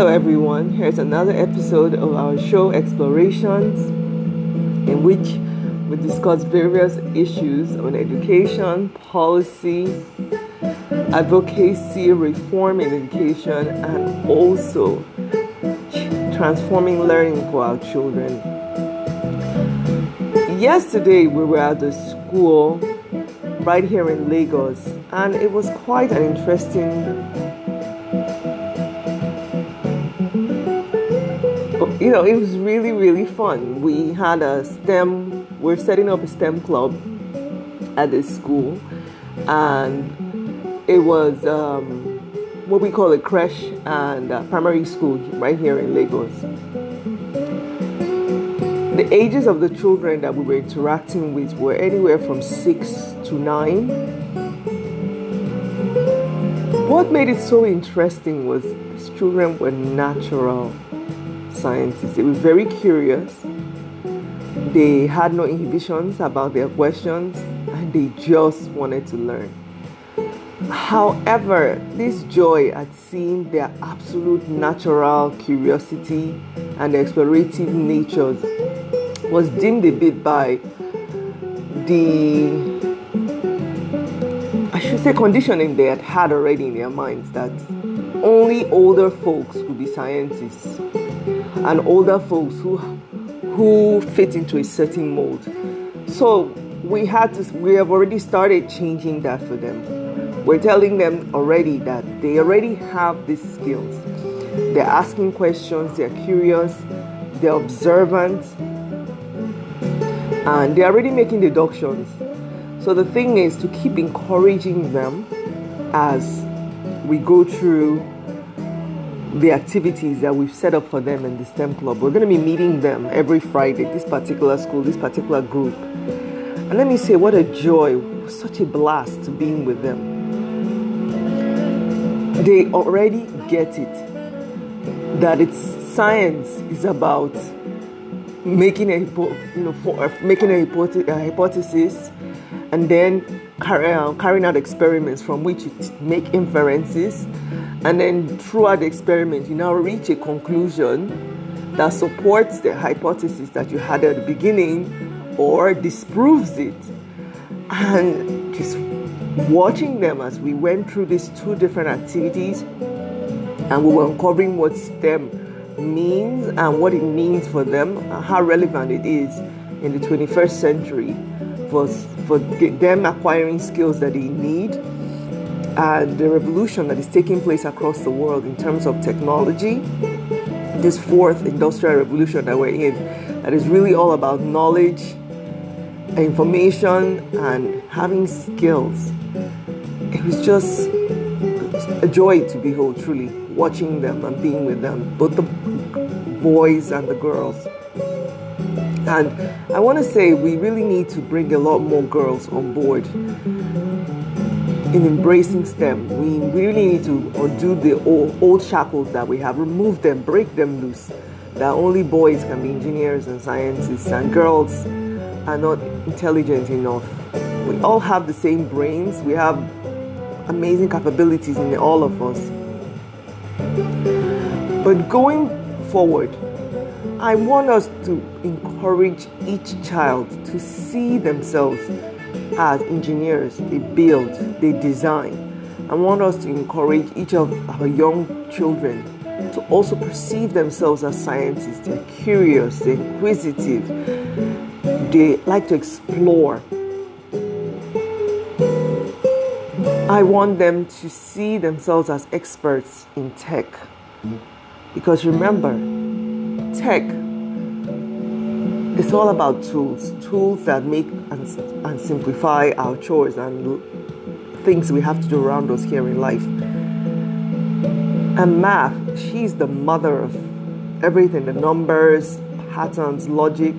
Hello, everyone. Here's another episode of our show Explorations, in which we discuss various issues on education, policy, advocacy, reform in education, and also transforming learning for our children. Yesterday, we were at the school right here in Lagos, and it was quite an interesting you know, it was really, really fun. We had a STEM, we're setting up a STEM club at this school, and it was um, what we call a creche and a primary school right here in Lagos. The ages of the children that we were interacting with were anywhere from six to nine. What made it so interesting was these children were natural scientists. They were very curious. They had no inhibitions about their questions and they just wanted to learn. However, this joy at seeing their absolute natural curiosity and explorative natures was dimmed a bit by the I should say conditioning they had had already in their minds that only older folks could be scientists and older folks who who fit into a certain mold. So we had to we have already started changing that for them. We're telling them already that they already have these skills. They're asking questions, they're curious, they're observant, and they're already making deductions. So the thing is to keep encouraging them as we go through the activities that we've set up for them in the STEM club. We're going to be meeting them every Friday, this particular school, this particular group. And let me say, what a joy, such a blast being with them. They already get it that it's science is about making a you know for, making a hypothesis and then carry, uh, carrying out experiments from which you make inferences and then throughout the experiment, you now reach a conclusion that supports the hypothesis that you had at the beginning or disproves it. And just watching them as we went through these two different activities and we were uncovering what STEM means and what it means for them, how relevant it is in the 21st century for, for them acquiring skills that they need and the revolution that is taking place across the world in terms of technology, this fourth industrial revolution that we're in, that is really all about knowledge, information, and having skills. It was just a joy to behold, truly, watching them and being with them, both the boys and the girls. And I want to say we really need to bring a lot more girls on board in embracing STEM. We really need to undo the old, old shackles that we have, remove them, break them loose. That only boys can be engineers and scientists, and girls are not intelligent enough. We all have the same brains, we have amazing capabilities in all of us. But going forward, I want us to encourage each child to see themselves as engineers, they build, they design. I want us to encourage each of our young children to also perceive themselves as scientists. They're curious, they're inquisitive, they like to explore. I want them to see themselves as experts in tech. Because remember, tech it's all about tools, tools that make and, and simplify our chores and things we have to do around us here in life. And math, she's the mother of everything the numbers, patterns, logic.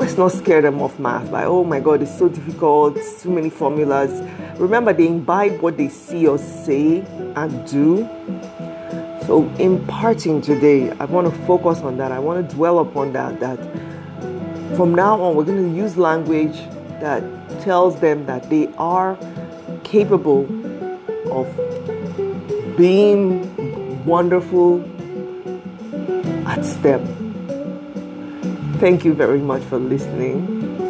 Let's not scare them off math by, oh my god, it's so difficult, too many formulas. Remember, they imbibe what they see or say and do. So, imparting today, I want to focus on that. I want to dwell upon that. That from now on, we're going to use language that tells them that they are capable of being wonderful at STEM. Thank you very much for listening.